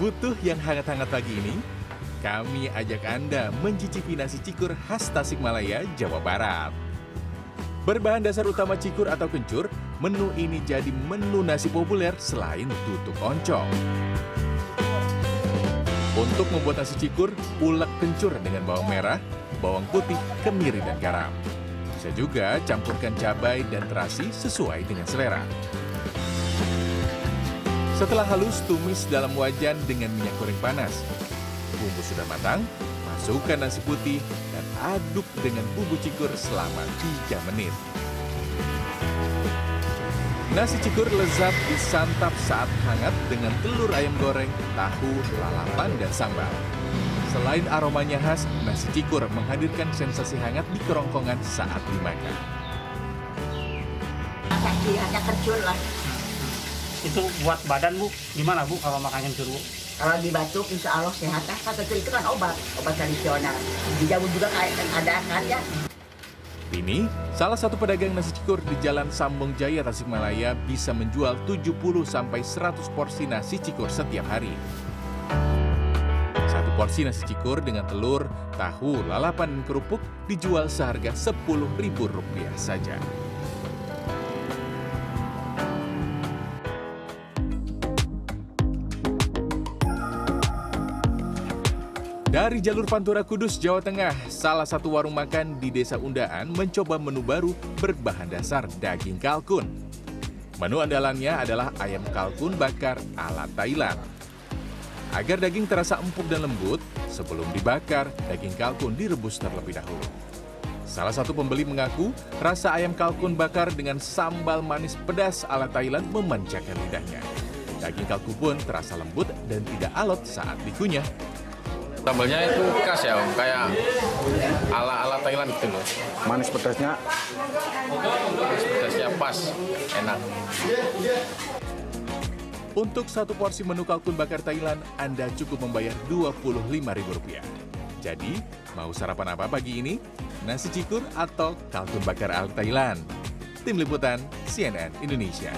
Butuh yang hangat-hangat pagi ini? Kami ajak Anda mencicipi nasi cikur khas Tasikmalaya, Jawa Barat. Berbahan dasar utama cikur atau kencur, menu ini jadi menu nasi populer selain tutuk oncom. Untuk membuat nasi cikur, ulek kencur dengan bawang merah, bawang putih, kemiri, dan garam. Bisa juga campurkan cabai dan terasi sesuai dengan selera. Setelah halus, tumis dalam wajan dengan minyak goreng panas. Bumbu sudah matang, masukkan nasi putih dan aduk dengan bumbu cikur selama 3 menit. Nasi cikur lezat disantap saat hangat dengan telur ayam goreng, tahu, lalapan, dan sambal. Selain aromanya khas, nasi cikur menghadirkan sensasi hangat di kerongkongan saat dimakan. Kaki ada kerjul lah. Itu buat badan bu gimana bu kalau makan kencur bu Kalau dibatuk insya Allah sehat. Kan kerjul itu kan obat, obat tradisional. Dijamu juga kayak ada akarnya. Ini, salah satu pedagang nasi cikur di Jalan Sambong Jaya Tasikmalaya bisa menjual 70-100 porsi nasi cikur setiap hari. Satu porsi nasi cikur dengan telur, tahu, lalapan, dan kerupuk dijual seharga Rp10.000 saja. Dari jalur Pantura Kudus, Jawa Tengah, salah satu warung makan di Desa Undaan mencoba menu baru berbahan dasar daging kalkun. Menu andalannya adalah ayam kalkun bakar ala Thailand. Agar daging terasa empuk dan lembut, sebelum dibakar, daging kalkun direbus terlebih dahulu. Salah satu pembeli mengaku, rasa ayam kalkun bakar dengan sambal manis pedas ala Thailand memanjakan lidahnya. Daging kalkun pun terasa lembut dan tidak alot saat dikunyah. Sambalnya itu khas ya, Om. kayak ala-ala Thailand gitu loh. manis pedasnya Pedasnya pas, enak. Untuk satu porsi menu kalkun bakar Thailand, Anda cukup membayar Rp25.000. Jadi, mau sarapan apa pagi ini? Nasi cikur atau kalkun bakar ala Thailand? Tim Liputan CNN Indonesia.